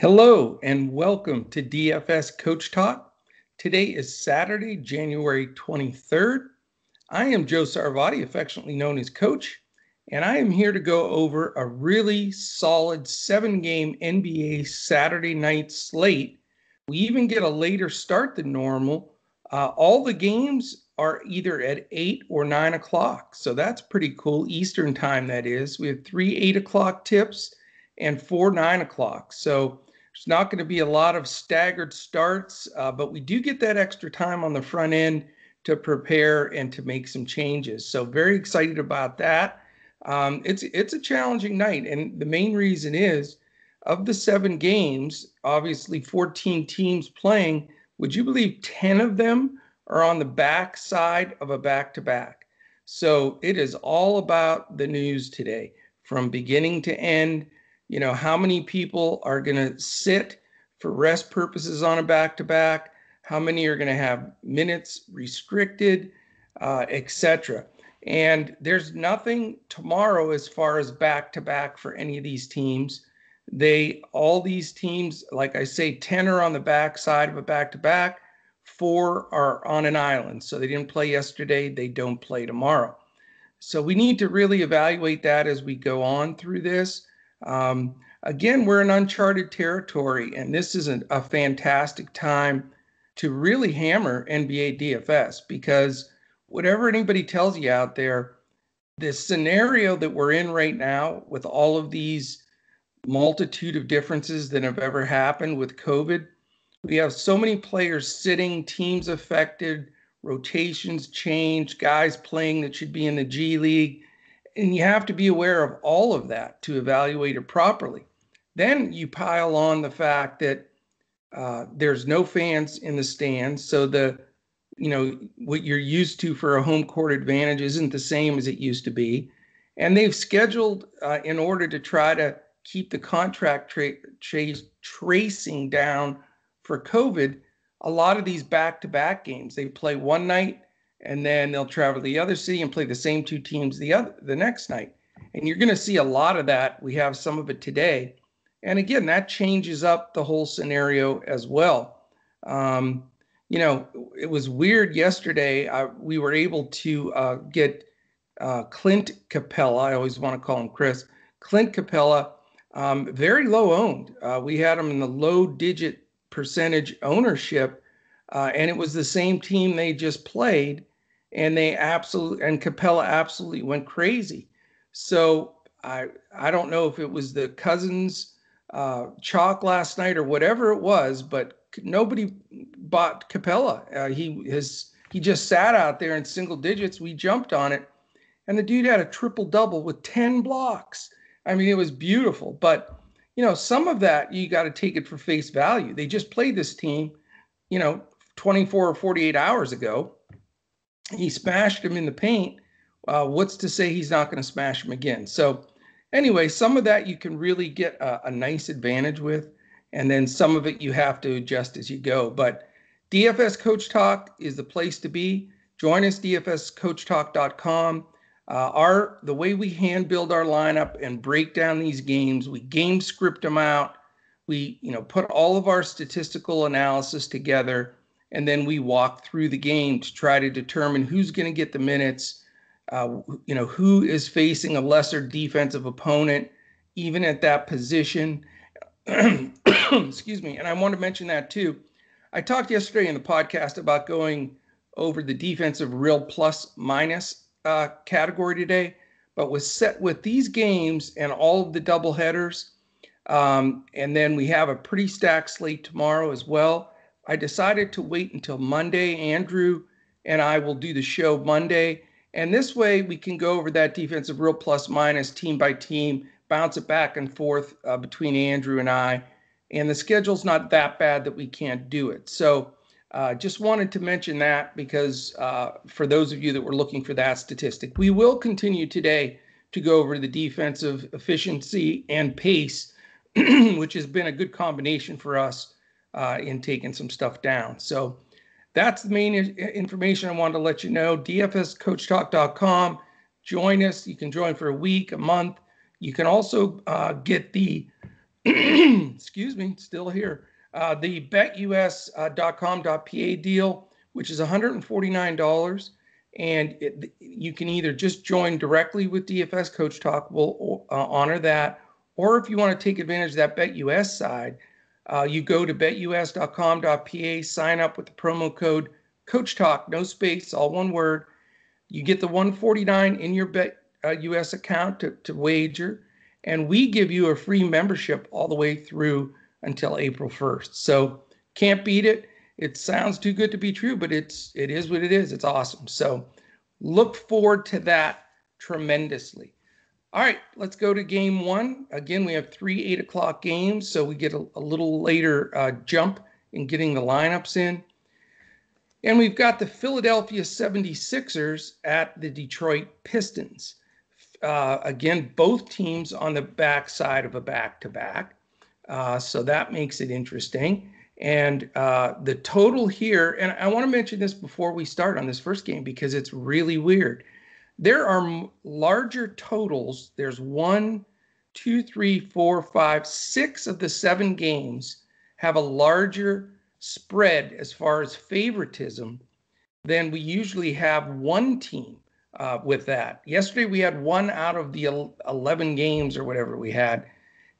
Hello and welcome to DFS Coach Talk. Today is Saturday, January 23rd. I am Joe Sarvadi, affectionately known as Coach, and I am here to go over a really solid seven game NBA Saturday night slate. We even get a later start than normal. Uh, all the games are either at 8 or 9 o'clock, so that's pretty cool. Eastern time, that is. We have three 8 o'clock tips and four 9 o'clock. So there's not going to be a lot of staggered starts, uh, but we do get that extra time on the front end to prepare and to make some changes. So very excited about that. Um, it's it's a challenging night, and the main reason is of the seven games, obviously 14 teams playing. Would you believe 10 of them are on the back side of a back to back? So it is all about the news today, from beginning to end. You know, how many people are going to sit for rest purposes on a back to back? How many are going to have minutes restricted, uh, etc. And there's nothing tomorrow as far as back to back for any of these teams. They all these teams, like I say, 10 are on the back side of a back to back, four are on an island. So they didn't play yesterday, they don't play tomorrow. So we need to really evaluate that as we go on through this. Um, again, we're in uncharted territory, and this is a, a fantastic time to really hammer NBA DFS because whatever anybody tells you out there, this scenario that we're in right now with all of these multitude of differences that have ever happened with COVID, we have so many players sitting, teams affected, rotations changed, guys playing that should be in the G League. And you have to be aware of all of that to evaluate it properly. Then you pile on the fact that uh, there's no fans in the stands, so the you know what you're used to for a home court advantage isn't the same as it used to be and they've scheduled uh, in order to try to keep the contract tra- tra- tracing down for covid a lot of these back-to-back games they play one night and then they'll travel to the other city and play the same two teams the other the next night and you're going to see a lot of that we have some of it today and again that changes up the whole scenario as well um, you know, it was weird yesterday. Uh, we were able to uh, get uh, Clint Capela. I always want to call him Chris. Clint Capela, um, very low owned. Uh, we had him in the low digit percentage ownership, uh, and it was the same team they just played, and they absolutely and Capela absolutely went crazy. So I I don't know if it was the Cousins uh, chalk last night or whatever it was, but nobody bought Capela. Uh, he has he just sat out there in single digits. We jumped on it, and the dude had a triple double with ten blocks. I mean, it was beautiful. But you know, some of that you got to take it for face value. They just played this team, you know, 24 or 48 hours ago. He smashed him in the paint. Uh, what's to say he's not going to smash him again? So, anyway, some of that you can really get a, a nice advantage with and then some of it you have to adjust as you go. But DFS Coach Talk is the place to be. Join us, dfscoachtalk.com. Uh, our the way we hand build our lineup and break down these games, we game script them out. We you know put all of our statistical analysis together, and then we walk through the game to try to determine who's going to get the minutes. Uh, you know who is facing a lesser defensive opponent, even at that position. excuse me, and I want to mention that too. I talked yesterday in the podcast about going over the defensive real plus minus uh, category today, but was set with these games and all of the double headers, um, and then we have a pretty stacked slate tomorrow as well. I decided to wait until Monday. Andrew and I will do the show Monday, and this way we can go over that defensive real plus minus team by team, bounce it back and forth uh, between Andrew and I and the schedule's not that bad that we can't do it. So uh, just wanted to mention that because uh, for those of you that were looking for that statistic, we will continue today to go over the defensive efficiency and pace, which has been a good combination for us uh, in taking some stuff down. So that's the main information I wanted to let you know. DFSCoachTalk.com. Join us. You can join for a week, a month. You can also uh, get the excuse me, still here. Uh, the betus.com.pa deal, which is $149. And it, you can either just join directly with DFS Coach Talk, we'll uh, honor that. Or if you want to take advantage of that BetUS side, uh, you go to betus.com.pa, sign up with the promo code Coach Talk, no space, all one word. You get the 149 in your Bet uh, US account to, to wager, and we give you a free membership all the way through until April 1st. So can't beat it. It sounds too good to be true, but it's it is what it is. It's awesome. So look forward to that tremendously. All right, let's go to game one. Again, we have three eight o'clock games, so we get a, a little later uh, jump in getting the lineups in. And we've got the Philadelphia 76ers at the Detroit Pistons. Uh, again, both teams on the backside of a back to back. So that makes it interesting. And uh, the total here, and I want to mention this before we start on this first game because it's really weird. There are larger totals. There's one, two, three, four, five, six of the seven games have a larger spread as far as favoritism than we usually have one team uh, with that. Yesterday we had one out of the 11 games or whatever we had.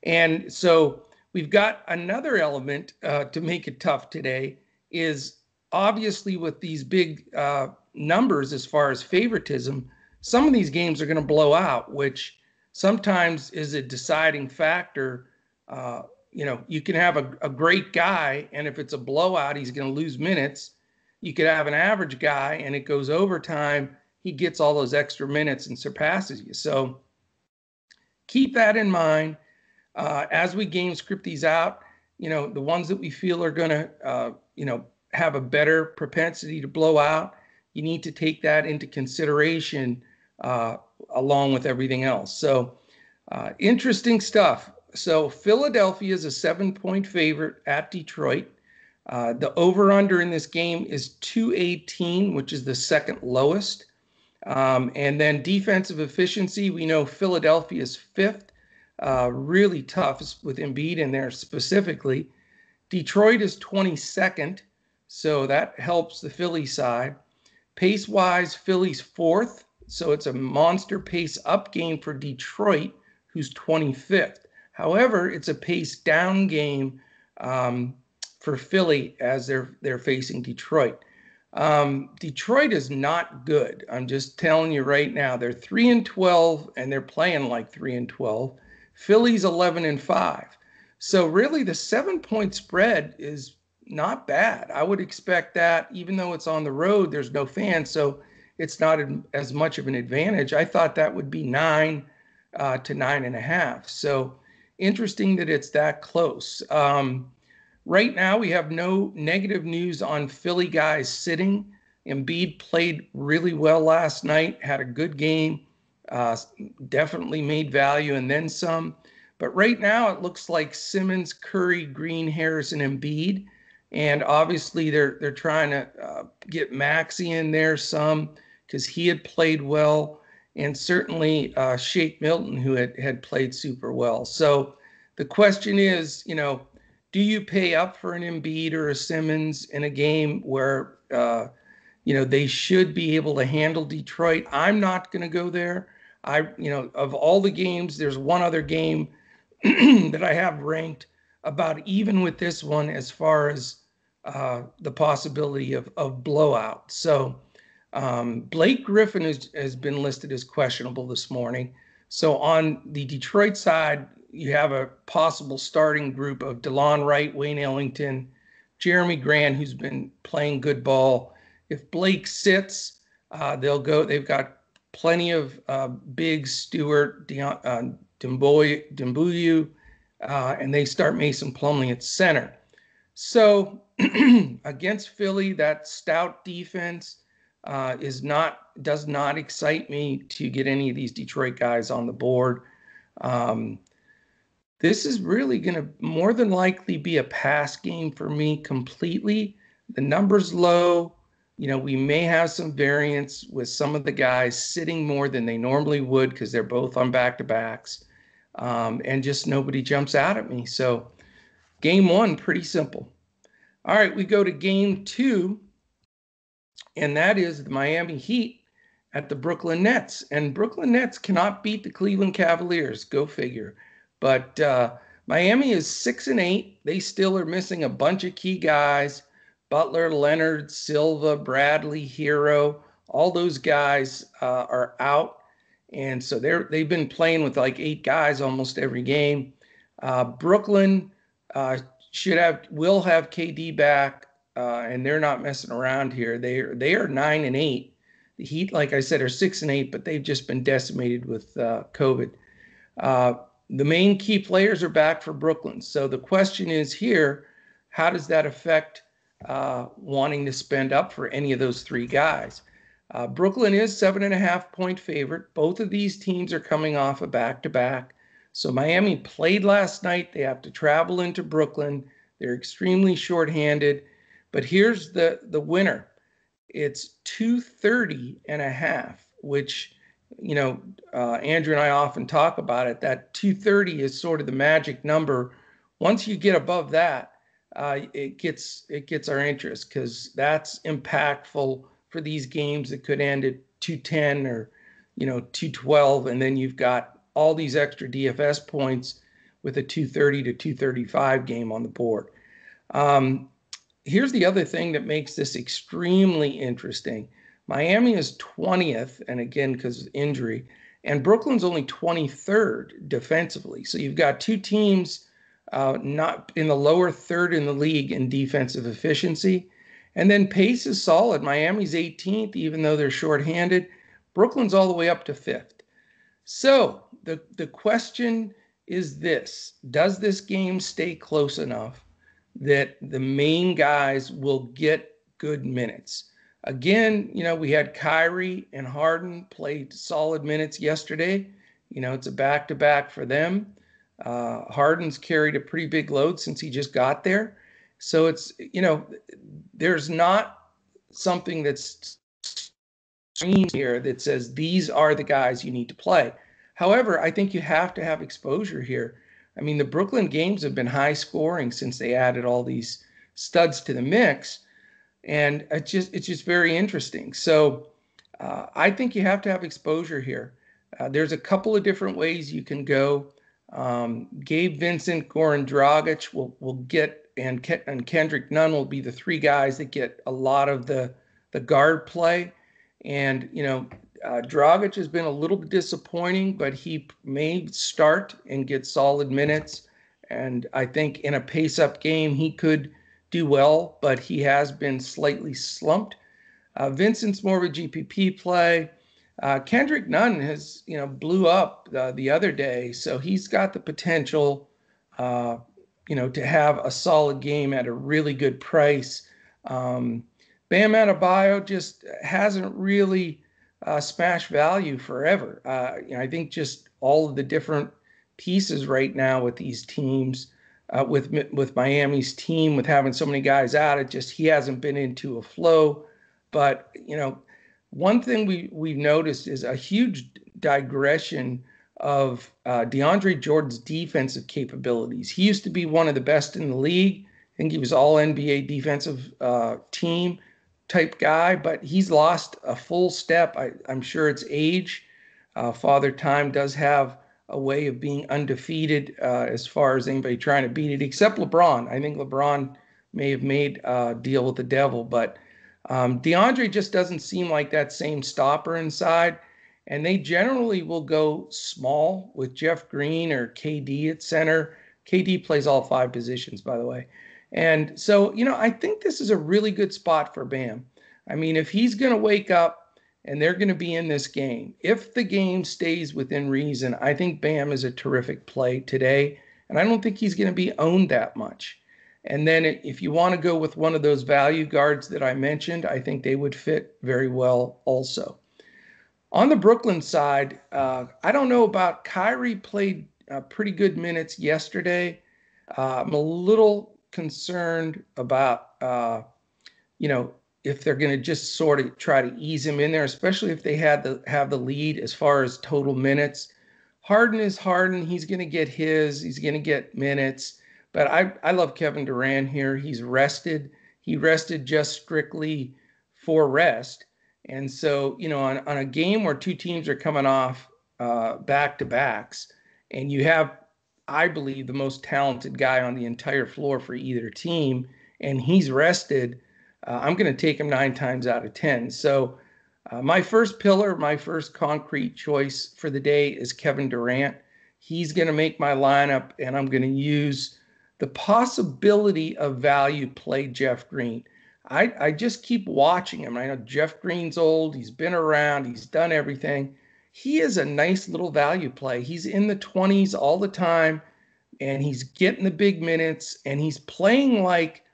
And so we've got another element uh, to make it tough today is obviously with these big uh, numbers as far as favoritism, some of these games are going to blow out, which sometimes is a deciding factor. Uh, you know, you can have a, a great guy, and if it's a blowout, he's going to lose minutes. You could have an average guy, and it goes overtime. He gets all those extra minutes and surpasses you. So keep that in mind uh, as we game script these out, you know, the ones that we feel are going to, uh, you know, have a better propensity to blow out, you need to take that into consideration uh, along with everything else. So, uh, interesting stuff. So, Philadelphia is a seven point favorite at Detroit. Uh, the over under in this game is 218, which is the second lowest. Um, and then defensive efficiency, we know Philadelphia is fifth uh, really tough with Embiid in there specifically. Detroit is 22nd, so that helps the Philly side. Pace wise, Philly's fourth, so it's a monster pace up game for Detroit, who's 25th. However, it's a pace down game um, for Philly as they're they're facing Detroit. Um, Detroit is not good. I'm just telling you right now. They're three and 12, and they're playing like three and 12. Philly's 11 and 5. So really the 7-point spread is not bad. I would expect that even though it's on the road, there's no fans, so it's not as much of an advantage. I thought that would be 9 uh, to nine and a half. So interesting that it's that close. Um, right now, we have no negative news on Philly guys sitting. Embiid played really well last night, had a good game uh, definitely made value and then some. But right now, it looks like Simmons, Curry, Green, Harrison, and Embiid. And obviously, they're they're trying to uh, get Maxey in there some because he had played well, and certainly uh, Shake Milton, who had had played super well. So the question is, you know, do you pay up for an Embiid or a Simmons in a game where uh, you know they should be able to handle Detroit? I'm not going to go there. I, you know, of all the games, there's one other game that I have ranked about even with this one as far as uh, the possibility of, of blowout. So um, Blake Griffin has been listed as questionable this morning. So on the Detroit side, you have a possible starting group of DeLon Wright, Wayne Ellington, Jerami Grant, who's been playing good ball. If Blake sits, uh, they'll go. They've got plenty of uh, big Stewart, Dion, uh, uh, and they start Mason Plumlee at center. So against Philly, that stout defense uh, is not does not excite me to get any of these Detroit guys on the board. Um, this is really going to more than likely be a pass game for me completely. The number's low you know, we may have some variance with some of the guys sitting more than they normally would because they're both on back to backs. um, and just nobody jumps out at me. So, game one, pretty simple. All right, we go to game two, and that is the Miami Heat at the Brooklyn Nets. And Brooklyn Nets cannot beat the Cleveland Cavaliers. Go figure. But uh, Miami is six and eight. They still are missing a bunch of key guys. Butler, Leonard, Silva, Bradley, Herro. all those guys uh, are out, and so they're they've been playing with like eight guys almost every game. Uh, Brooklyn uh, should have will have KD back, uh, and they're not messing around here. They are they are nine and eight. The Heat, like I said, are six and eight, but they've just been decimated with uh, COVID. Uh, the main key players are back for Brooklyn. So the question is here, how does that affect uh, wanting to spend up for any of those three guys? Uh, Brooklyn is seven and a half point favorite. Both of these teams are coming off a back to back. So Miami played last night. They have to travel into Brooklyn. They're extremely shorthanded. But here's the the winner it's 230 and a half, which, you know, uh, Andrew and I often talk about it. That 230 is sort of the magic number. Once you get above that, uh, it gets it gets our interest because that's impactful for these games that could end at 210 or you know 212 and then you've got all these extra dfs points with a 230 to 235 game on the board um, here's the other thing that makes this extremely interesting. Miami is 20th, and again, because of injury, and Brooklyn's only 23rd defensively. So you've got two teams uh, not in the lower third in the league in defensive efficiency. And then pace is solid. Miami's 18th, even though they're shorthanded. Brooklyn's all the way up to fifth. So the, the question is this Does this game stay close enough that the main guys will get good minutes. Again, you know, we had Kyrie and Harden played solid minutes yesterday. You know, it's a back to back for them. Uh, Harden's carried a pretty big load since he just got there. So it's, you know, there's not something that's here that says these are the guys you need to play. However, I think you have to have exposure here. I mean, the Brooklyn games have been high scoring since they added all these studs to the mix, and it's just it's just very interesting. So uh, I think you have to have exposure here. Uh, there's a couple of different ways you can go. Um, Gabe Vincent, Goran Dragic will will get, and Ke- and Kendrick Nunn will be the three guys that get a lot of the the guard play. And you know, uh, Dragic has been a little bit disappointing, but he may start and get solid minutes. And I think in a pace up game, he could do well, but he has been slightly slumped. Uh, Vincent's more of a GPP play. Uh, Kendrick Nunn has, you know, blew up uh, the other day, so he's got the potential, uh, you know, to have a solid game at a really good price. Um, Bam Adebayo just hasn't really uh, smash value forever. Uh, you know, I think just all of the different pieces right now with these teams, uh, with with Miami's team, with having so many guys out, it just he hasn't been into a flow. But you know, one thing we we've noticed is a huge digression of uh, DeAndre Jordan's defensive capabilities. He used to be one of the best in the league. I think he was all NBA defensive uh, team type guy, but he's lost a full step. I, am sure it's age. Uh, Father Time does have a way of being undefeated uh, as far as anybody trying to beat it, except LeBron. I think LeBron may have made a deal with the devil, but um, DeAndre just doesn't seem like that same stopper inside. And they generally will go small with Jeff Green or KD at center. KD plays all five positions, by the way. And so, you know, I think this is a really good spot for Bam. I mean, if he's going to wake up and they're going to be in this game, if the game stays within reason, I think Bam is a terrific play today. And I don't think he's going to be owned that much. And then if you want to go with one of those value guards that I mentioned, I think they would fit very well also. On the Brooklyn side, uh, I don't know about Kyrie played uh, pretty good minutes yesterday. Uh, I'm a little concerned about, uh, you know, if they're going to just sort of try to ease him in there, especially if they had the have the lead as far as total minutes. Harden is Harden. He's going to get his. He's going to get minutes. But I, I love Kevin Durant here. He's rested. He rested just strictly for rest. And so, you know, on, on a game where two teams are coming off back to backs, and you have, I believe, the most talented guy on the entire floor for either team, and he's rested, uh, I'm going to take him nine times out of 10. So, uh, my first pillar, my first concrete choice for the day is Kevin Durant. He's going to make my lineup, and I'm going to use the possibility of value play Jeff Green. I, I just keep watching him. I know Jeff Green's old, he's been around, he's done everything. He is a nice little value play. He's in the 20s all the time, and he's getting the big minutes, and he's playing like,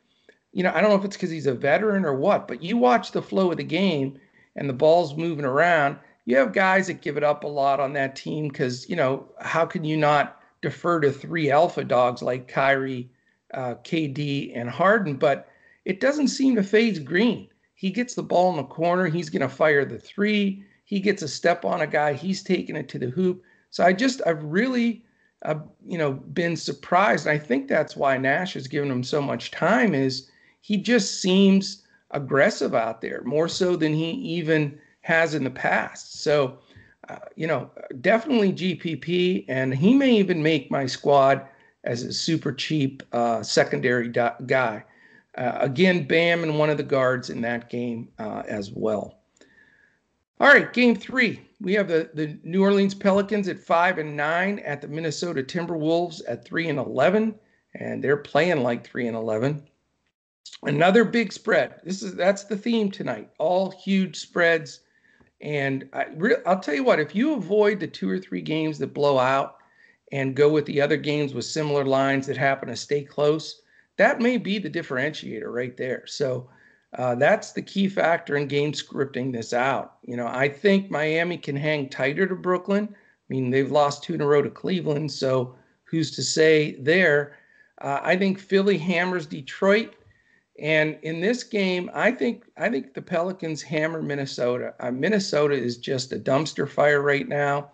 you know, I don't know if it's because he's a veteran or what, but you watch the flow of the game and the ball's moving around. You have guys that give it up a lot on that team because, you know, how can you not defer to three alpha dogs like Kyrie, uh, KD, and Harden? But it doesn't seem to phase Green. He gets the ball in the corner. He's going to fire the three. He gets a step on a guy. He's taking it to the hoop. So I just, I've really, uh, you know, been surprised. I think that's why Nash has given him so much time is he just seems aggressive out there, more so than he even has in the past. So, uh, you know, definitely GPP, and he may even make my squad as a super cheap uh, secondary do- guy. Uh, again, Bam and one of the guards in that game uh, as well. All right, game three. We have the, the New Orleans Pelicans at five and nine at the Minnesota Timberwolves at three and eleven, and they're playing like three and eleven. Another big spread. This is that's the theme tonight. All huge spreads, and I, I'll tell you what. If you avoid the two or three games that blow out, and go with the other games with similar lines that happen to stay close, that may be the differentiator right there. So uh, that's the key factor in game scripting this out. You know, I think Miami can hang tighter to Brooklyn. I mean, they've lost two in a row to Cleveland, so who's to say there? Uh, I think Philly hammers Detroit, and in this game, I think I think the Pelicans hammer Minnesota. Uh, Minnesota is just a dumpster fire right now.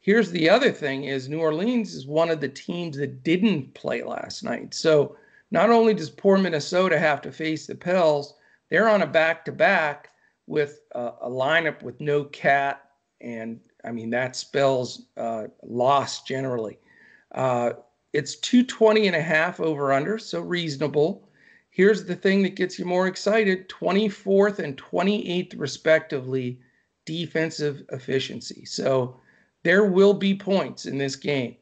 Here's the other thing: is New Orleans is one of the teams that didn't play last night, so not only does poor Minnesota have to face the Pels, they're on a back to back with a, a, lineup with no cat. And I mean, that spells uh, loss generally. Uh, it's 220 and a half over under, so reasonable. Here's the thing that gets you more excited 24th and 28th, respectively, defensive efficiency. So there will be points in this game.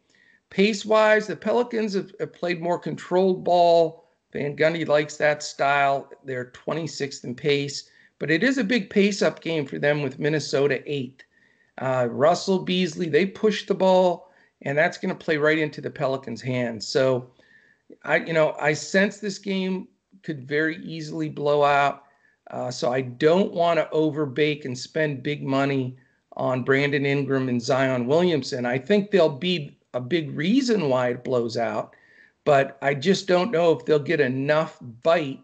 Pace wise, the Pelicans have, have, played more controlled ball. Van Gundy likes that style. They're 26th in pace, but it is a big pace up game for them with Minnesota eighth. Uh, Russell Beasley, they push the ball, and that's going to play right into the Pelicans' hands. So, I, you know, I sense this game could very easily blow out. Uh, so I don't want to overbake and spend big money on Brandon Ingram and Zion Williamson. I think they'll be a big reason why it blows out, but I just don't know if they'll get enough bite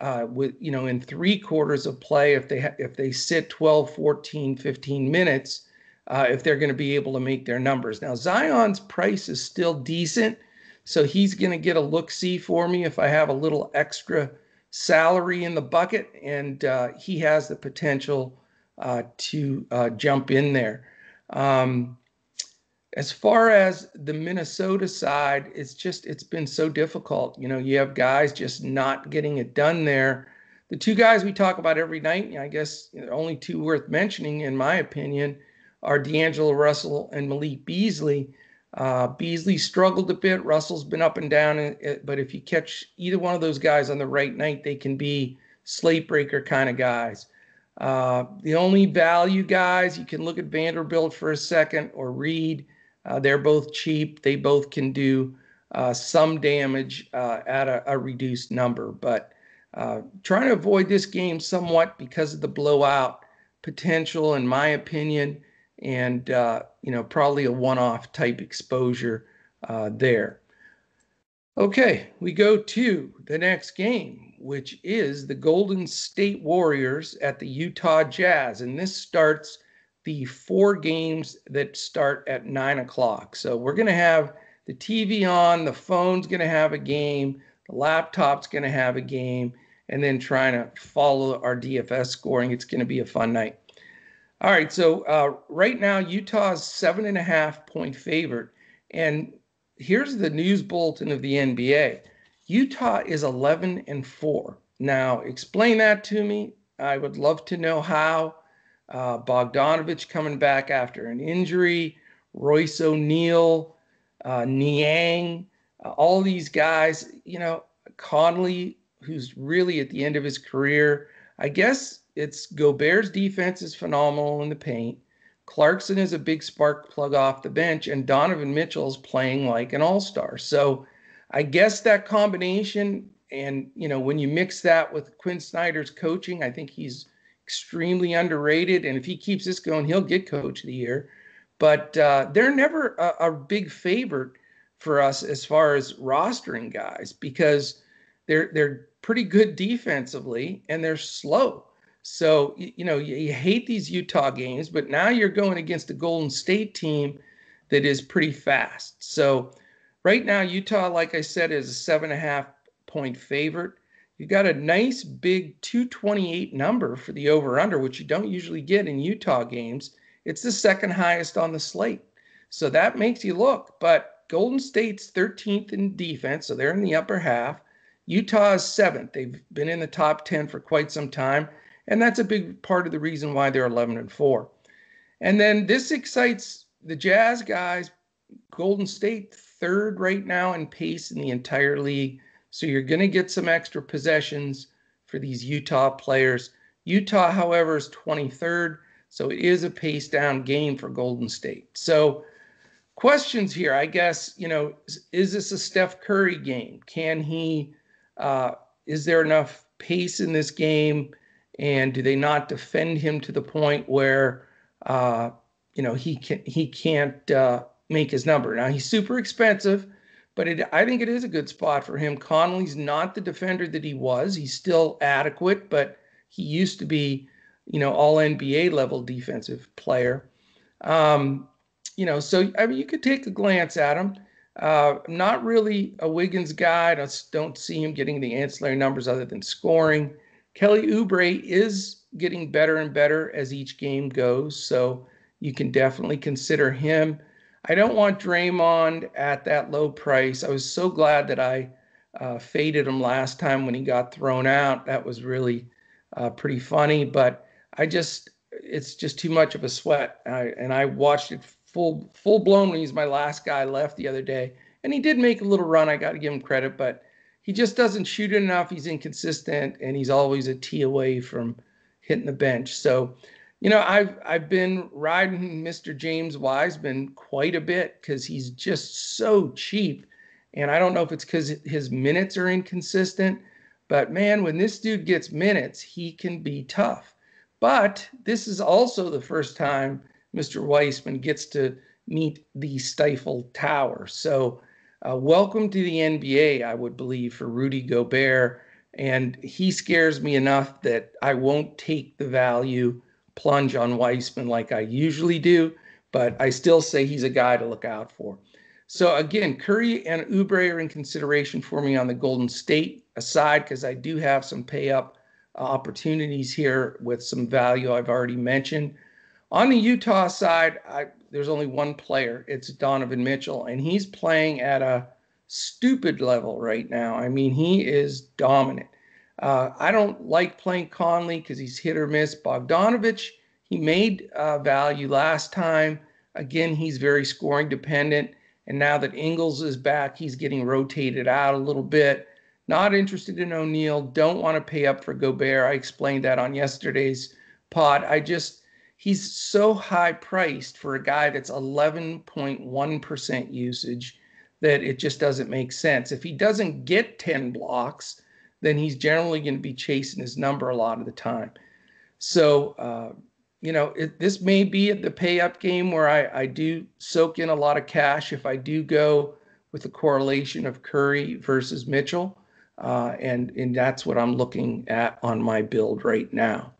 uh, with you know in three quarters of play if they ha- if they sit 12 14 15 minutes uh, if they're going to be able to make their numbers. Now zion's price is still decent so he's going to get a look see for me if i have a little extra salary in the bucket and uh, he has the potential uh, to uh, jump in there. Um, as far as the Minnesota side, it's just it's been so difficult. You know, you have guys just not getting it done there. The two guys we talk about every night, I guess only two worth mentioning, in my opinion, are D'Angelo Russell and Malik Beasley. Uh, Beasley struggled a bit. Russell's been up and down, uh, uh, but if you catch either one of those guys on the right night, they can be slate breaker kind of guys. Uh, the only value guys, you can look at Vanderbilt for a second or Reid. Uh, they're both cheap. They both can do uh, some damage uh, at a, a, reduced number. But uh, trying to avoid this game somewhat because of the blowout potential, in my opinion, and uh, you know probably a one-off type exposure uh, there. Okay, we go to the next game, which is the Golden State Warriors at the Utah Jazz, and this starts the four games that start at nine o'clock. So we're going to have the TV on, the phone's going to have a game, the laptop's going to have a game, and then trying to follow our DFS scoring. It's going to be a fun night. All right, so uh, right now Utah's seven and a half point favorite, and here's the news bulletin of the NBA. Utah is 11 and four. Now, explain that to me. I would love to know how. Uh, Bogdanovich coming back after an injury, Royce O'Neale, uh, Niang, uh, all these guys, you know, Conley, who's really at the end of his career. I guess it's Gobert's defense is phenomenal in the paint. Clarkson is a big spark plug off the bench, and Donovan Mitchell is playing like an all star. So I guess that combination, and you know, when you mix that with Quin Snyder's coaching, I think he's extremely underrated. And if he keeps this going, he'll get coach of the year. But uh, they're never a, a big favorite for us as far as rostering guys because they're they're pretty good defensively and they're slow. So you, you know you, you, hate these Utah games, but now you're going against a Golden State team that is pretty fast. So right now Utah, like I said, is a seven and a half point favorite. You got a nice big 228 number for the over under, which you don't usually get in Utah games. It's the second highest on the slate. So that makes you look. But Golden State's 13th in defense, so they're in the upper half. Utah is seventh. They've been in the top 10 for quite some time. And that's a big part of the reason why they're 11 and 4. And then this excites the Jazz guys. Golden State third right now in pace in the entire league. So you're going to get some extra possessions for these Utah players. Utah, however, is 23rd. So it is a pace down game for Golden State. So questions here, I guess, you know, is this a Steph Curry game? Can he, uh, is there enough pace in this game? And do they not defend him to the point where, uh, you know, he can he can't uh, make his number? Now he's super expensive, but it, I think it is a good spot for him. Conley's not the defender that he was. He's still adequate, but he used to be, you know, all NBA level defensive player. Um, you know, so I mean, you could take a glance at him. Uh, not really a Wiggins guy. I don't, don't see him getting the ancillary numbers other than scoring. Kelly Oubre is getting better and better as each game goes, so you can definitely consider him. I don't want Draymond at that low price. I was so glad that I uh, faded him last time when he got thrown out. That was really uh, pretty funny, but I just it's just too much of a sweat. I, and I watched it full full blown when he's my last guy left the other day, and he did make a little run. I got to give him credit, but he just doesn't shoot enough. He's inconsistent, and he's always a tee away from hitting the bench. So you know, I've I've been riding Mr. James Wiseman quite a bit because he's just so cheap, and I don't know if it's because his minutes are inconsistent, but man, when this dude gets minutes, he can be tough. But this is also the first time Mr. Wiseman gets to meet the Stifle Tower. So, uh, welcome to the NBA, I would believe, for Rudy Gobert. And he scares me enough that I won't take the value plunge on Wiseman like I usually do, but I still say he's a guy to look out for. So again, Curry and Oubre are in consideration for me on the Golden State aside because I do have some pay up uh, opportunities here with some value I've already mentioned. On the Utah side, I, there's only one player. It's Donovan Mitchell, and he's playing at a stupid level right now. I mean, he is dominant. Uh, I don't like playing Conley because he's hit or miss. Bogdanovich, he made uh, value last time. Again, he's very scoring dependent. And now that Ingles is back, he's getting rotated out a little bit. Not interested in O'Neale. Don't want to pay up for Gobert. I explained that on yesterday's pod. I just, he's so high priced for a guy that's 11.1% usage that it just doesn't make sense. If he doesn't get 10 blocks, then he's generally going to be chasing his number a lot of the time. So, uh, you know, it, this may be the pay up game where I, I do soak in a lot of cash if I do go with the correlation of Curry versus Mitchell. Uh, and, and that's what I'm looking at on my build right now.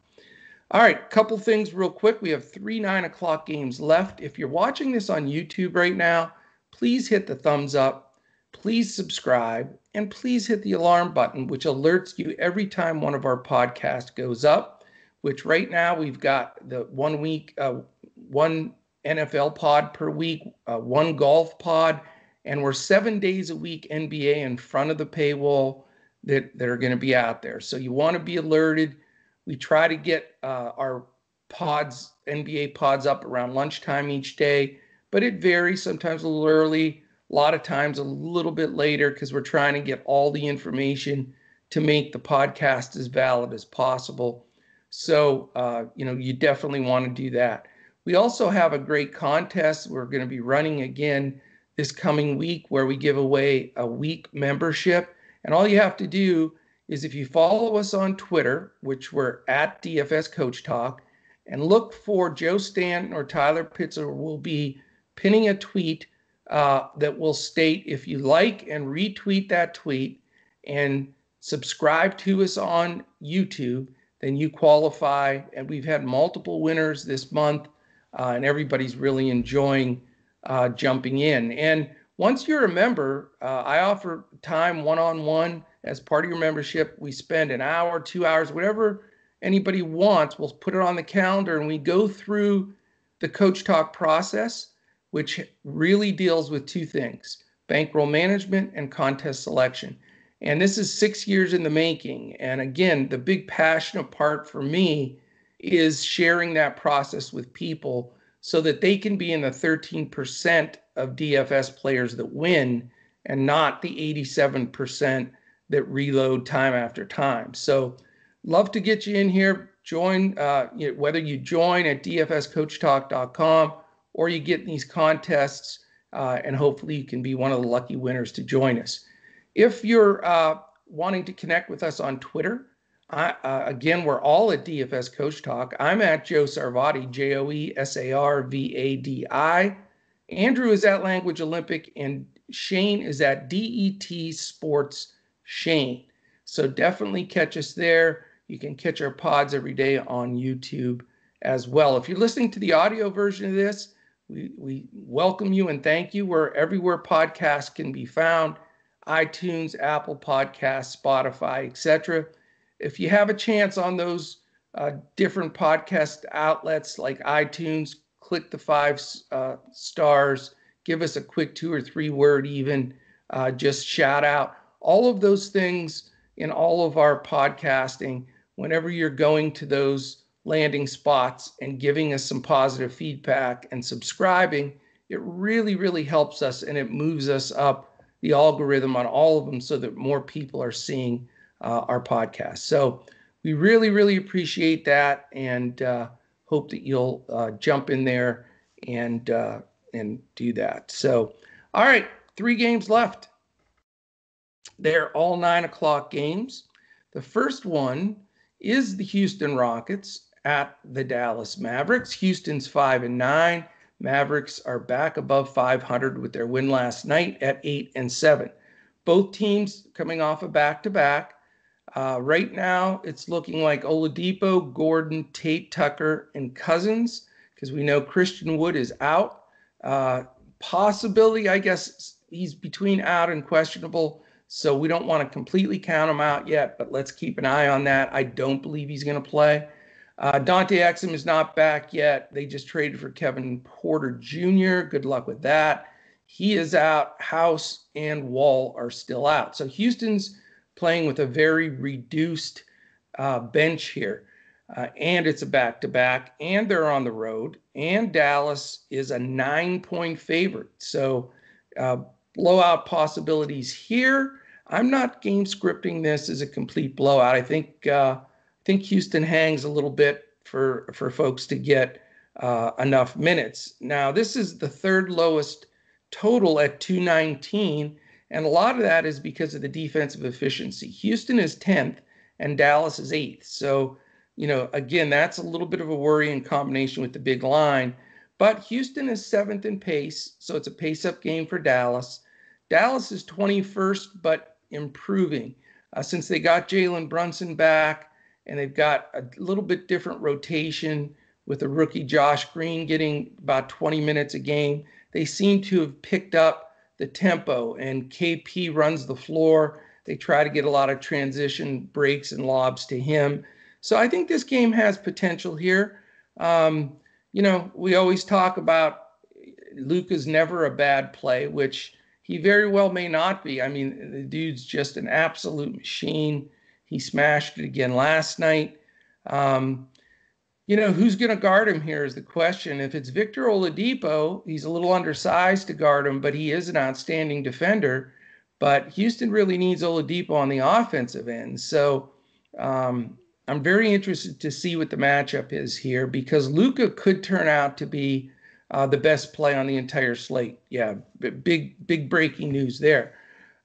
All right, couple things real quick. We have three nine o'clock games left. If you're watching this on YouTube right now, please hit the thumbs up, please subscribe, and please hit the alarm button, which alerts you every time one of our podcasts goes up. Which right now we've got the one week, uh, one NFL pod per week, uh, one golf pod, and we're seven days a week NBA in front of the paywall that, that are going to be out there. So you want to be alerted we try to get uh, our pods, NBA pods, up around lunchtime each day, but it varies. Sometimes a little early, a lot of times a little bit later, because we're trying to get all the information to make the podcast as valid as possible. So, uh, you know, you definitely want to do that. We also have a great contest we're going to be running again this coming week where we give away a week membership. And all you have to do is if you follow us on Twitter, which we're at DFS Coach Talk, and look for Joe Stanton or Tyler Pitzer, will be pinning a tweet uh, that will state if you like and retweet that tweet and subscribe to us on YouTube, then you qualify. And we've had multiple winners this month, uh, and everybody's really enjoying uh, jumping in. And once you're a member, uh, I offer time one on one as part of your membership. We spend an hour, two hours, whatever anybody wants. We'll put it on the calendar and we go through the coach talk process, which really deals with two things bankroll management and contest selection. And this is six years in the making. And again, the big passionate part for me is sharing that process with people so that they can be in the 13% of DFS players that win and not the 87% that reload time after time. So, love to get you in here. Join, uh, you know, whether you join at dfscoachtalk.com or you get these contests, uh, and hopefully you can be one of the lucky winners to join us. If you're uh, wanting to connect with us on Twitter, I, uh, again, we're all at DFS Coach Talk. I'm at Joe Sarvadi, J O E S A R V A D I. Andrew is at Language Olympic, and Shane is at DET Sports Shane. So definitely catch us there. You can catch our pods every day on YouTube as well. If you're listening to the audio version of this, we, we welcome you and thank you. We're everywhere podcasts can be found iTunes, Apple Podcasts, Spotify, etc. If you have a chance on those uh, different podcast outlets like iTunes, click the five uh, stars, give us a quick two or three word even, uh, just shout out all of those things in all of our podcasting, whenever you're going to those landing spots and giving us some positive feedback and subscribing, it really, really helps us and it moves us up the algorithm on all of them so that more people are seeing uh, our podcast. So we really, really appreciate that and uh, hope that you'll uh, jump in there and uh, and do that. So, all right, three games left. They're all nine o'clock games. The first one is the Houston Rockets at the Dallas Mavericks. Houston's five and nine. Mavericks are back above 500 with their win last night at eight and seven. Both teams coming off a back to back. Right now, it's looking like Oladipo, Gordon, Tate, Tucker, and Cousins, because we know Christian Wood is out. Uh, possibility, I guess he's between out and questionable. So we don't want to completely count him out yet, but let's keep an eye on that. I don't believe he's going to play. Uh, Dante Exum is not back yet. They just traded for Kevin Porter Jr. Good luck with that. He is out. House and Wall are still out. So Houston's playing with a very reduced uh, bench here. Uh, and it's a back to back, and they're on the road. And Dallas is a nine point favorite. So uh, blowout possibilities here. I'm not game scripting this as a complete blowout. I think uh, think Houston hangs a little bit for for folks to get uh, enough minutes. Now this is the third lowest total at 219, and a lot of that is because of the defensive efficiency. Houston is 10th, and Dallas is 8th. So you know again that's a little bit of a worry in combination with the big line. But Houston is seventh in pace, so it's a pace up game for Dallas. Dallas is 21st, but improving uh, since they got Jalen Brunson back and they've got a little bit different rotation with the rookie Josh Green getting about 20 minutes a game. They seem to have picked up the tempo, and KP runs the floor. They try to get a lot of transition breaks and lobs to him. So I think this game has potential here. Um, you know, we always talk about Luka's never a bad play, which he very well may not be. I mean, the dude's just an absolute machine. He smashed it again last night. Um, you know, who's going to guard him here is the question. If it's Victor Oladipo, he's a little undersized to guard him, but he is an outstanding defender. But Houston really needs Oladipo on the offensive end. So um, I'm very interested to see what the matchup is here because Luka could turn out to be uh, the best play on the entire slate. Yeah, big big breaking news there.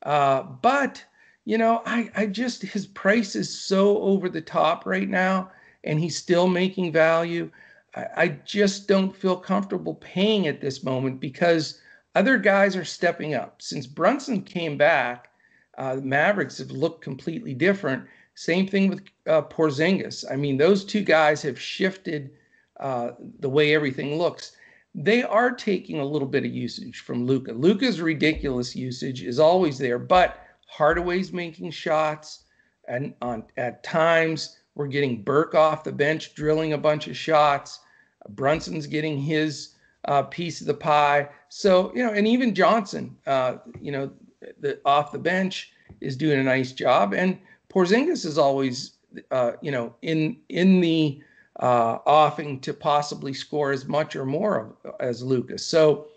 Uh, but you know, I I just his price is so over the top right now, and he's still making value. I, I just don't feel comfortable paying at this moment because other guys are stepping up. Since Brunson came back, uh, the Mavericks have looked completely different. Same thing with uh, Porzingis. I mean, those two guys have shifted uh, the way everything looks. They are taking a little bit of usage from Luka. Luka's ridiculous usage is always there, but Hardaway's making shots, and on at times we're getting Burke off the bench drilling a bunch of shots. Brunson's getting his uh, piece of the pie. So you know, and even Johnson, uh, you know, the off the bench is doing a nice job, and Porzingis is always, uh, you know, in in the uh, offing to possibly score as much or more of, as Luka's. So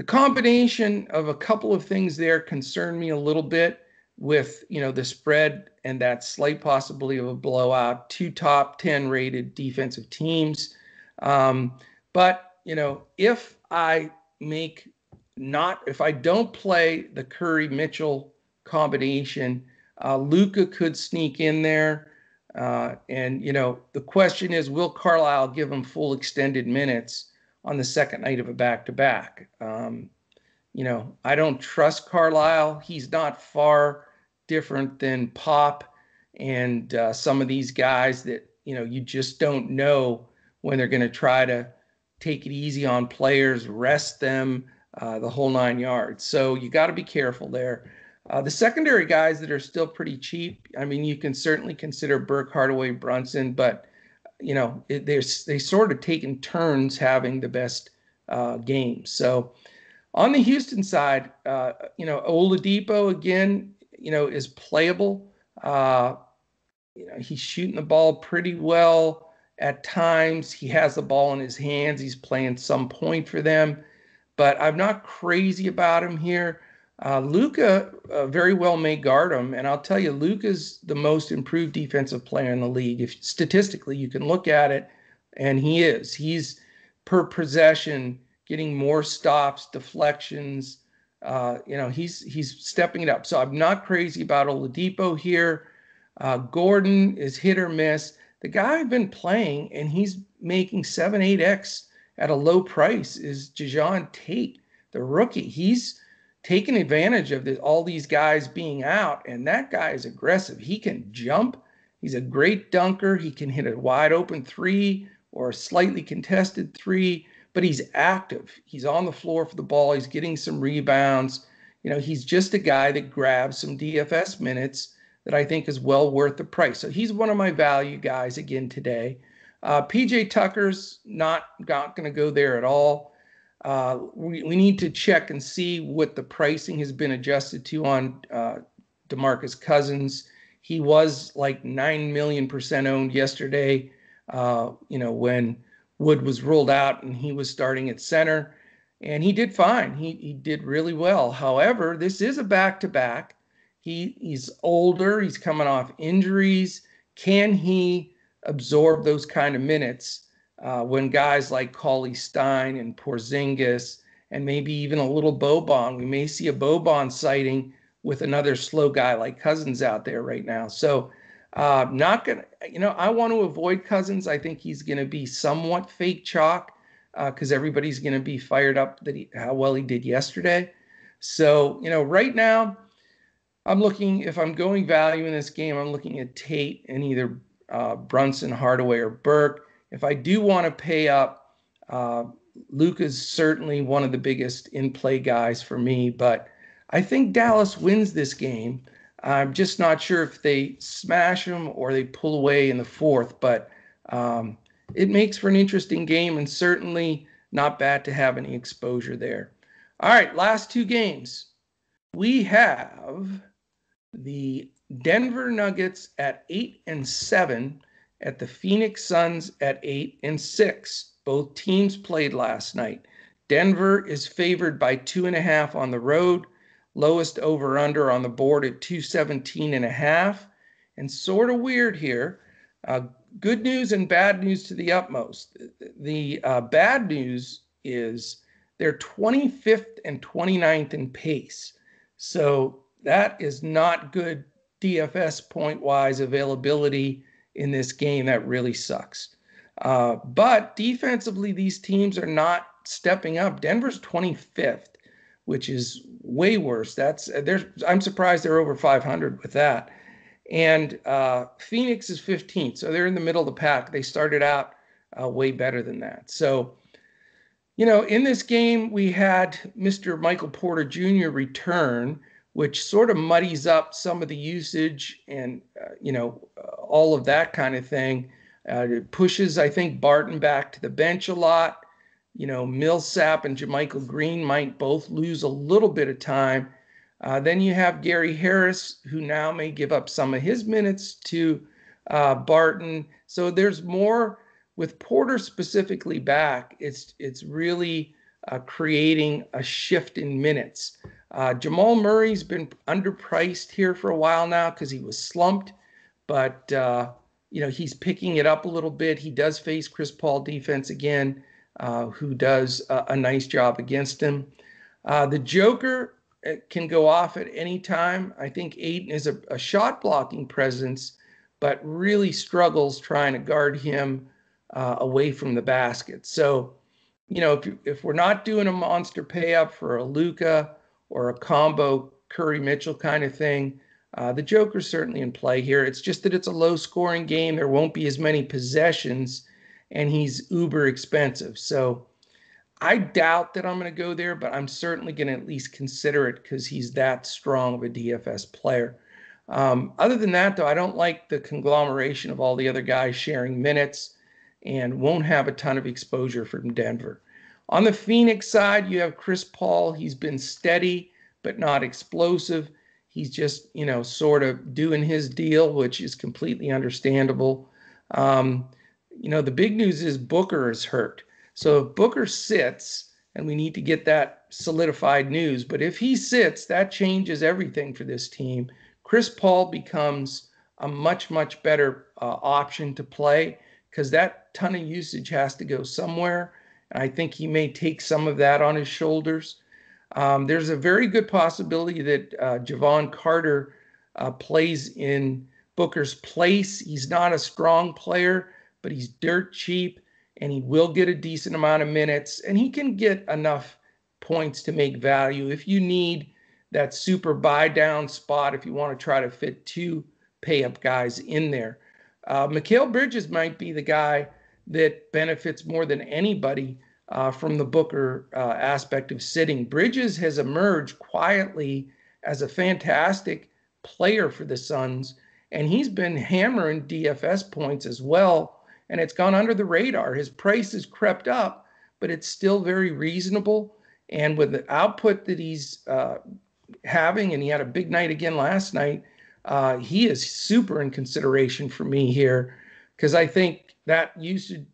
the combination of a couple of things there concern me a little bit with you know the spread and that slight possibility of a blowout. Two top ten rated defensive teams, um, but you know if I make not if I don't play the Curry Mitchell combination uh, Luka could sneak in there. Uh, and, you know, the question is will Carlisle give him full extended minutes on the second night of a back to back? You know, I don't trust Carlisle. He's not far different than Pop and uh, some of these guys that, you know, you just don't know when they're going to try to take it easy on players, rest them, uh, the whole nine yards. So you got to be careful there. Uh, the secondary guys that are still pretty cheap, I mean, you can certainly consider Burke, Hardaway, Brunson, but you know it, they're they sort of taken turns having the best uh, games. So on the Houston side, uh, you know Oladipo again, you know is playable. Uh, you know he's shooting the ball pretty well at times. He has the ball in his hands. He's playing some point for them, but I'm not crazy about him here. Uh, Luka uh, very well may guard him, and I'll tell you, Luka's the most improved defensive player in the league. If statistically you can look at it, and he is. He's per possession getting more stops, deflections. Uh, you know, he's he's stepping it up. So I'm not crazy about Oladipo here. Uh, Gordon is hit or miss. The guy I've been playing, and he's making seven, eight x at a low price, is Jae'Sean Tate, the rookie. He's taking advantage of the, all these guys being out. And that guy is aggressive. He can jump. He's a great dunker. He can hit a wide open three or a slightly contested three, but he's active. He's on the floor for the ball. He's getting some rebounds. You know, he's just a guy that grabs some DFS minutes that I think is well worth the price. So he's one of my value guys again today. Uh, PJ Tucker's not, not going to go there at all. Uh, we, we need to check and see what the pricing has been adjusted to on uh, DeMarcus Cousins. He was like 9 million percent owned yesterday, uh, you know, when Wood was ruled out and he was starting at center. And he did fine. He, he did really well. However, this is a back to back. He, he's older, he's coming off injuries. Can he absorb those kind of minutes? Uh, when guys like Cauley Stein and Porzingis and maybe even a little Boban, we may see a Boban sighting with another slow guy like Cousins out there right now. So, uh, not gonna, you know, I want to avoid Cousins. I think he's going to be somewhat fake chalk because uh, everybody's going to be fired up that he, how well he did yesterday. So, you know, right now, I'm looking if I'm going value in this game, I'm looking at Tate and either uh, Brunson, Hardaway, or Burke. If I do want to pay up, uh, is certainly one of the biggest in play guys for me, but I think Dallas wins this game. I'm just not sure if they smash them or they pull away in the fourth, but um, it makes for an interesting game and certainly not bad to have any exposure there. All right, last two games. We have the Denver Nuggets at eight and seven, at the Phoenix Suns at eight and six. Both teams played last night. Denver is favored by two and a half on the road, lowest over under on the board at 217 and a half. And sort of weird here. Uh, good news and bad news to the utmost. The uh, bad news is they're 25th and 29th in pace. So that is not good DFS point wise availability in this game. That really sucks. Uh, but defensively, these teams are not stepping up. Denver's 25th, which is way worse. That's there's. I'm surprised they're over 500 with that. And uh, Phoenix is 15th, so they're in the middle of the pack. They started out uh, way better than that. So, you know, in this game, we had Mr. Michael Porter Jr. return, which sort of muddies up some of the usage and, uh, you know, all of that kind of thing. Uh, it pushes, I think, Barton back to the bench a lot. You know, Millsap and JaMychal Green might both lose a little bit of time uh, then you have Gary Harris, who now may give up some of his minutes to uh, Barton. So there's more with Porter specifically back. It's it's really uh, creating a shift in minutes. Uh, Jamal Murray's been underpriced here for a while now because he was slumped, but uh, you know he's picking it up a little bit. He does face Chris Paul defense again, uh, who does a, a nice job against him. the Joker can go off at any time. I think Ayton is a, a shot blocking presence, but really struggles trying to guard him uh, away from the basket. So, you know, if, if we're not doing a monster pay up for a Luka or a combo Curry Mitchell kind of thing, uh, the Joker's certainly in play here. It's just that it's a low scoring game. There won't be as many possessions, and he's uber expensive. So, I doubt that I'm going to go there, but I'm certainly going to at least consider it because he's that strong of a DFS player. Um, other than that, though, I don't like the conglomeration of all the other guys sharing minutes and won't have a ton of exposure from Denver. On the Phoenix side, you have Chris Paul. He's been steady, but not explosive. He's just, you know, sort of doing his deal, which is completely understandable. Um, you know, the big news is Booker is hurt. So if Booker sits, and we need to get that solidified news, but if he sits, that changes everything for this team. Chris Paul becomes a much, much better uh, option to play because that ton of usage has to go somewhere. I think he may take some of that on his shoulders. Um, there's a very good possibility that uh, Jevon Carter uh, plays in Booker's place. He's not a strong player, but he's dirt cheap and he will get a decent amount of minutes and he can get enough points to make value if you need that super buy down spot if you want to try to fit two pay up guys in there. Uh, Mikal Bridges might be the guy that benefits more than anybody uh, from the Booker uh, aspect of sitting. Bridges has emerged quietly as a fantastic player for the Suns, and he's been hammering DFS points as well and it's gone under the radar. His price has crept up, but it's still very reasonable. And with the output that he's uh, having, and he had a big night again last night, uh, he is super in consideration for me here because I think that usage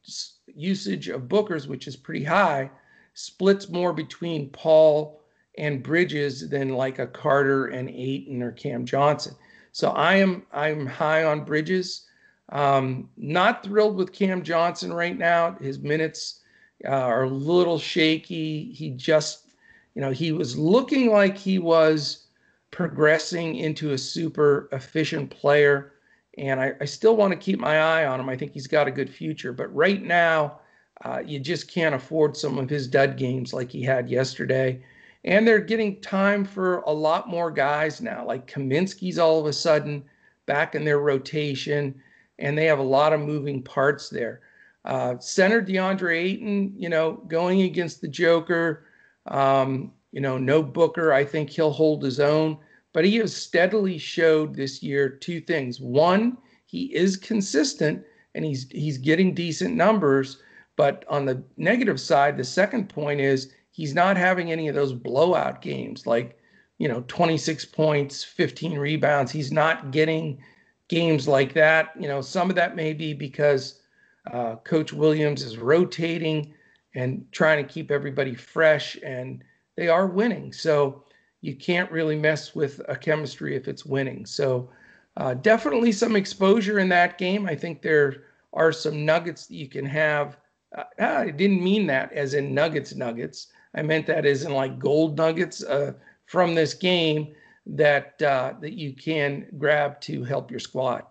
usage of Booker's, which is pretty high, splits more between Paul and Bridges than like a Carter and Ayton or Cam Johnson. So I am I'm high on Bridges. Um, not thrilled with Cam Johnson right now. His minutes uh, are a little shaky. He just, you know, he was looking like he was progressing into a super efficient player. And I, I still want to keep my eye on him. I think he's got a good future. But right now, uh, you just can't afford some of his dud games like he had yesterday. And they're getting time for a lot more guys now, like Kaminsky's all of a sudden back in their rotation. and they have a lot of moving parts there. Uh, center DeAndre Ayton, you know, going against the Joker. Um, you know, no Booker. I think he'll hold his own. But he has steadily showed this year two things. One, he is consistent and he's he's getting decent numbers. But on the negative side, the second point is he's not having any of those blowout games like, you know, 26 points, 15 rebounds. He's not getting games like that. You know, some of that may be because uh, Coach Williams is rotating and trying to keep everybody fresh, and they are winning. So you can't really mess with a chemistry if it's winning. So uh, definitely some exposure in that game. I think there are some nuggets that you can have. Uh, I didn't mean that as in nuggets, nuggets. I meant that as in like gold nuggets uh, from this game that uh, that you can grab to help your squad.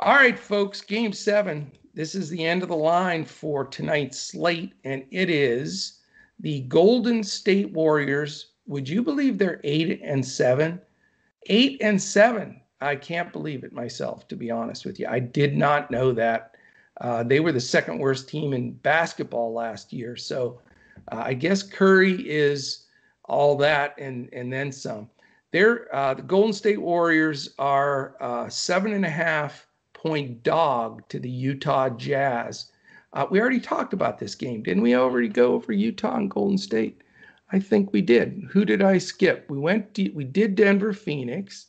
All right, folks, game seven. This is the end of the line for tonight's slate, and it is the Golden State Warriors. Would you believe they're eight and seven? Eight and seven. I can't believe it myself, to be honest with you. I did not know that. Uh, they were the second worst team in basketball last year. So uh, I guess Curry is all that and and then some. They're uh, the Golden State Warriors are uh, seven and a half point dog to the Utah Jazz. Uh, we already talked about this game, didn't we? Already go over Utah and Golden State. I think we did. Who did I skip? We went. We did Denver, Phoenix.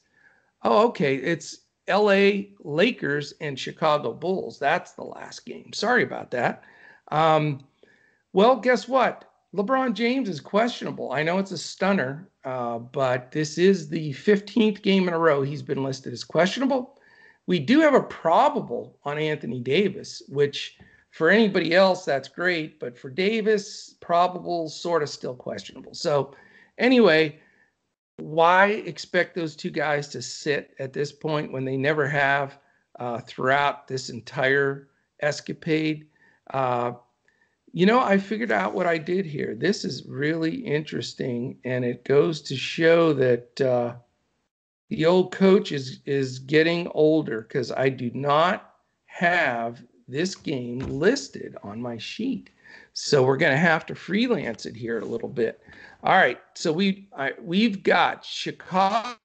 Oh, okay. It's L.A. Lakers and Chicago Bulls. That's the last game. Sorry about that. Um, well, guess what? LeBron James is questionable. I know it's a stunner, uh, but this is the 15th game in a row he's been listed as questionable. We do have a probable on Anthony Davis, which for anybody else, that's great. But for Davis, probable, sort of still questionable. So, anyway, why expect those two guys to sit at this point when they never have uh, throughout this entire escapade? Uh, you know, I figured out what I did here. This is really interesting, and it goes to show that. Uh, the old coach is is getting older because I do not have this game listed on my sheet. So we're going to have to freelance it here a little bit. All right, so we I, we've got Chicago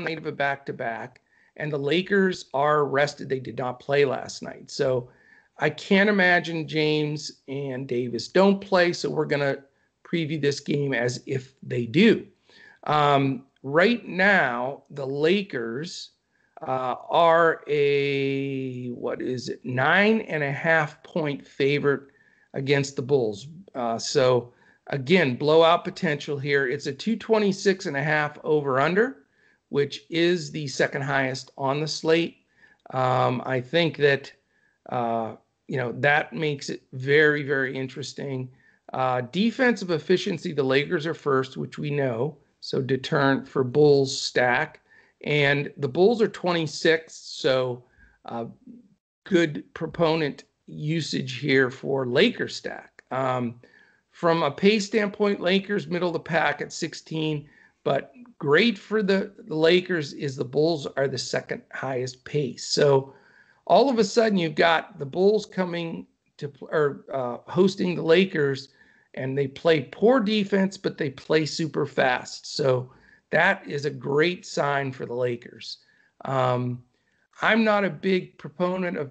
made of a back to back, and the Lakers are rested. They did not play last night, so I can't imagine James and Davis don't play. So we're going to preview this game as if they do. Um, right now, the Lakers uh, are a what is it nine and a half point favorite against the Bulls. Uh, so again, blowout potential here. It's a 226 and a half over under, which is the second highest on the slate. Um, I think that uh, you know that makes it very very interesting. Uh, defensive efficiency, the Lakers are first, which we know so deterrent for Bulls stack. And the Bulls are 26, so uh, good proponent usage here for Lakers stack. Um, from a pace standpoint, Lakers middle of the pack at 16, but great for the, the Lakers is the Bulls are the second highest pace. So all of a sudden, you've got the Bulls coming to or uh, hosting the Lakers and they play poor defense, but they play super fast. So that is a great sign for the Lakers. Um, I'm not a big proponent of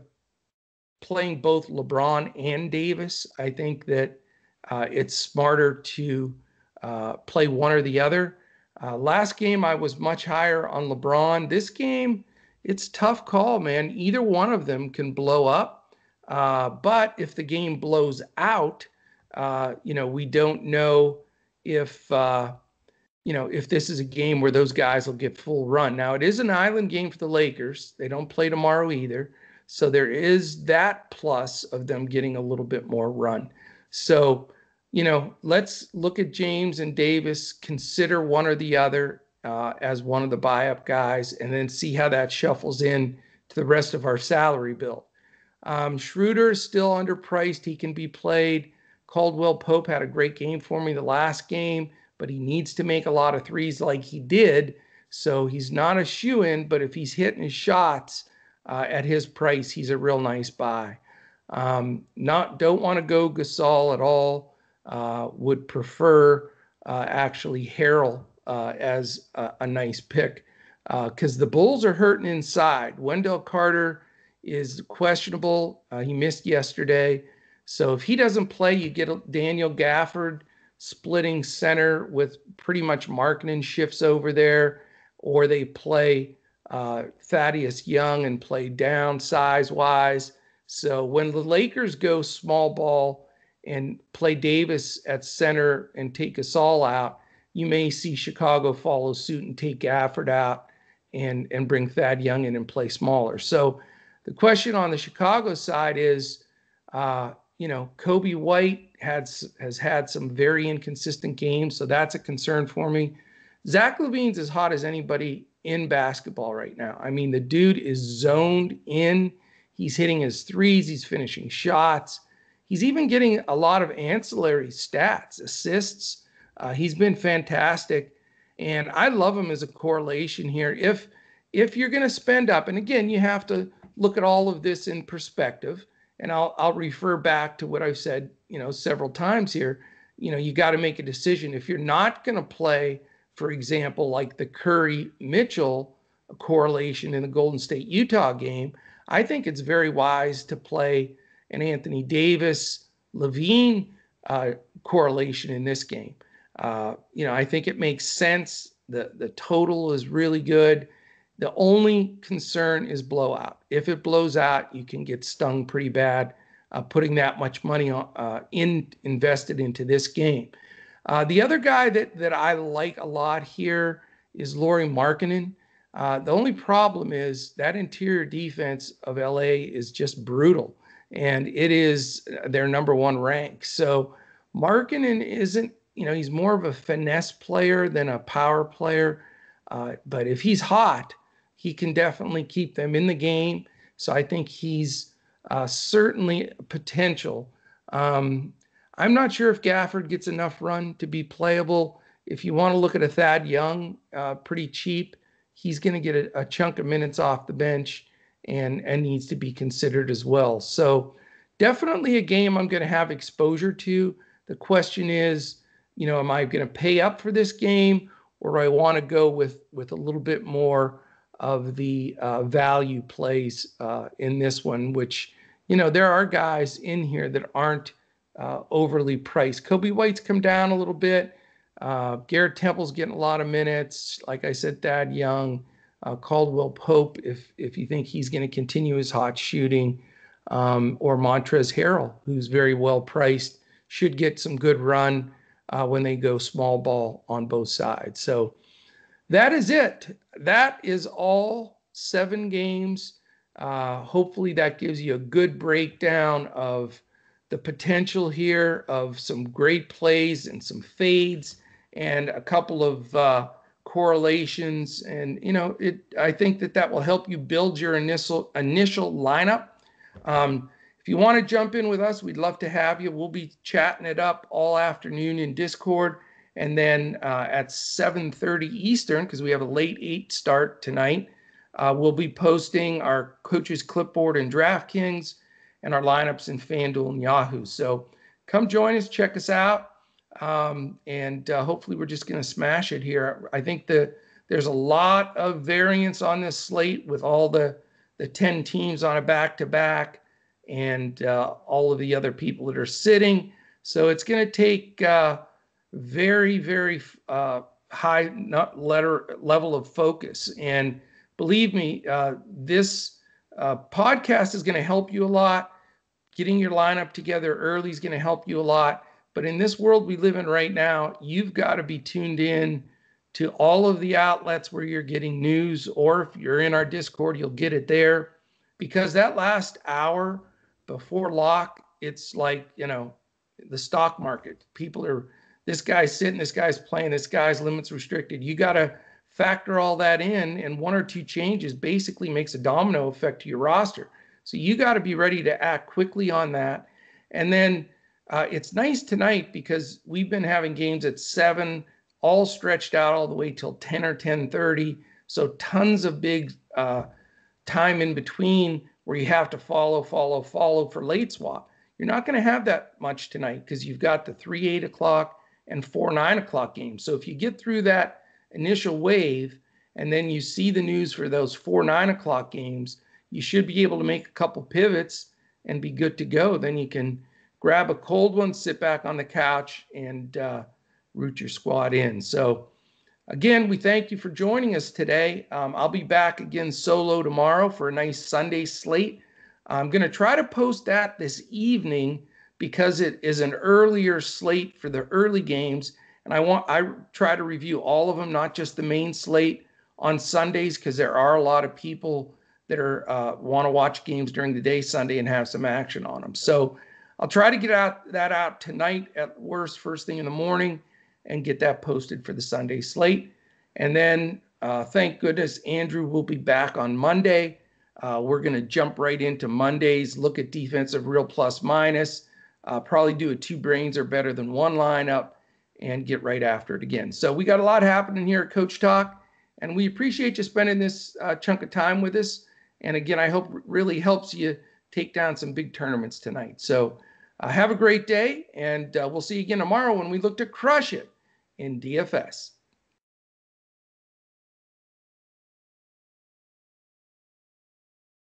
playing both LeBron and Davis. I think that uh, it's smarter to uh, play one or the other. Uh, last game, I was much higher on LeBron. This game, it's tough call, man. Either one of them can blow up. Uh, but if the game blows out, uh, you know, we don't know if uh, you know if this is a game where those guys will get full run. Now it is an island game for the Lakers. They don't play tomorrow either, so there is that plus of them getting a little bit more run. So you know, let's look at James and Davis. Consider one or the other uh, as one of the buy up guys, and then see how that shuffles in to the rest of our salary bill. Um, Schroeder is still underpriced. He can be played. Caldwell Pope had a great game for me the last game, but he needs to make a lot of threes like he did. So he's not a shoe in, but if he's hitting his shots, uh, at his price, he's a real nice buy. Um, not don't want to go Gasol at all. Uh, would prefer uh, actually Harrell uh, as a, a, nice pick because uh, the Bulls are hurting inside. Wendell Carter is questionable. Uh, he missed yesterday. So if he doesn't play, you get Daniel Gafford splitting center with pretty much marketing shifts over there, or they play uh, Thaddeus Young and play down size wise. So when the Lakers go small ball and play Davis at center and take Gasol out, you may see Chicago follow suit and take Gafford out and and bring Thad Young in and play smaller. So the question on the Chicago side is, uh, you know, Coby White had has had some very inconsistent games, so that's a concern for me. Zach LaVine's as hot as anybody in basketball right now. I mean, the dude is zoned in. He's hitting his threes. He's finishing shots. He's even getting a lot of ancillary stats, assists. Uh, he's been fantastic, and I love him as a correlation here. If if you're going to spend up, and again, you have to look at all of this in perspective. And I'll I'll refer back to what I've said, you know, several times here. You know, you got to make a decision. If you're not going to play, for example, like the Curry Mitchell correlation in the Golden State Utah game, I think it's very wise to play an Anthony Davis LaVine uh, correlation in this game. Uh, you know, I think it makes sense. The the total is really good. The only concern is blowout. If it blows out, you can get stung pretty bad uh, putting that much money uh, in invested into this game. Uh, the other guy that that I like a lot here is Lauri Markkanen. Uh, the only problem is that interior defense of LA is just brutal, and it is their number one rank. So Markkanen isn't, you know, he's more of a finesse player than a power player. Uh, but if he's hot, he can definitely keep them in the game. So I think he's uh, certainly potential. Um, I'm not sure if Gafford gets enough run to be playable. If you want to look at a Thad Young, uh, pretty cheap, he's going to get a, a, chunk of minutes off the bench and and needs to be considered as well. So definitely a game I'm going to have exposure to. The question is, you know, am I going to pay up for this game, or do I want to go with with a little bit more of the uh, value plays uh, in this one, which, you know, there are guys in here that aren't uh, overly priced. Coby White's come down a little bit. Uh, Garrett Temple's getting a lot of minutes. Like I said, Thad Young, uh, Caldwell Pope, if if you think he's going to continue his hot shooting, um, or Montrezl Harrell, who's very well priced, should get some good run uh, when they go small ball on both sides. So that is it. That is all seven games. Uh, hopefully, that gives you a good breakdown of the potential here of some great plays and some fades and a couple of uh, correlations. And you know, it. I think that that will help you build your initial initial lineup. Um, if you want to jump in with us, we'd love to have you. We'll be chatting it up all afternoon in Discord. And then uh, at 7:30 Eastern, because we have a late eight start tonight, uh, we'll be posting our coaches clipboard in DraftKings and our lineups in FanDuel and Yahoo. So come join us, check us out, um, and uh, hopefully we're just going to smash it here. I think the there's a lot of variance on this slate with all the the 10 teams on a back to back and uh, all of the other people that are sitting. So it's going to take uh, very, very uh, high letter level of focus. And believe me, uh, this uh, podcast is going to help you a lot. Getting your lineup together early is going to help you a lot. But in this world we live in right now, you've got to be tuned in to all of the outlets where you're getting news, or if you're in our Discord, you'll get it there. Because that last hour before lock, it's like, you know, the stock market. People are this guy's sitting, this guy's playing, this guy's limits restricted. You got to factor all that in, and one or two changes basically makes a domino effect to your roster. So you got to be ready to act quickly on that. And then uh, it's nice tonight because we've been having games at seven, all stretched out all the way till 10 or 10:30. So tons of big, uh, time in between where you have to follow, follow, follow for late swap. You're not going to have that much tonight because you've got the three eight o'clock and four nine o'clock games. So if you get through that initial wave and then you see the news for those four nine o'clock games, you should be able to make a couple pivots and be good to go. Then you can grab a cold one, sit back on the couch, and uh, root your squad in. So, again, we thank you for joining us today. Um, I'll be back again solo tomorrow for a nice Sunday slate. I'm going to try to post that this evening because it is an earlier slate for the early games. And I want I try to review all of them, not just the main slate on Sundays, because there are a lot of people that are uh, want to watch games during the day Sunday and have some action on them. So I'll try to get out that out tonight at worst first thing in the morning and get that posted for the Sunday slate. And then uh, thank goodness Andrew will be back on Monday. Uh, we're going to jump right into Mondays, look at defensive real plus minus, uh, probably do a two brains are better than one lineup, and get right after it again. So we got a lot happening here at Coach Talk, and we appreciate you spending this uh, chunk of time with us. And again, I hope really helps you take down some big tournaments tonight. So uh, have a great day, and uh, we'll see you again tomorrow when we look to crush it in DFS.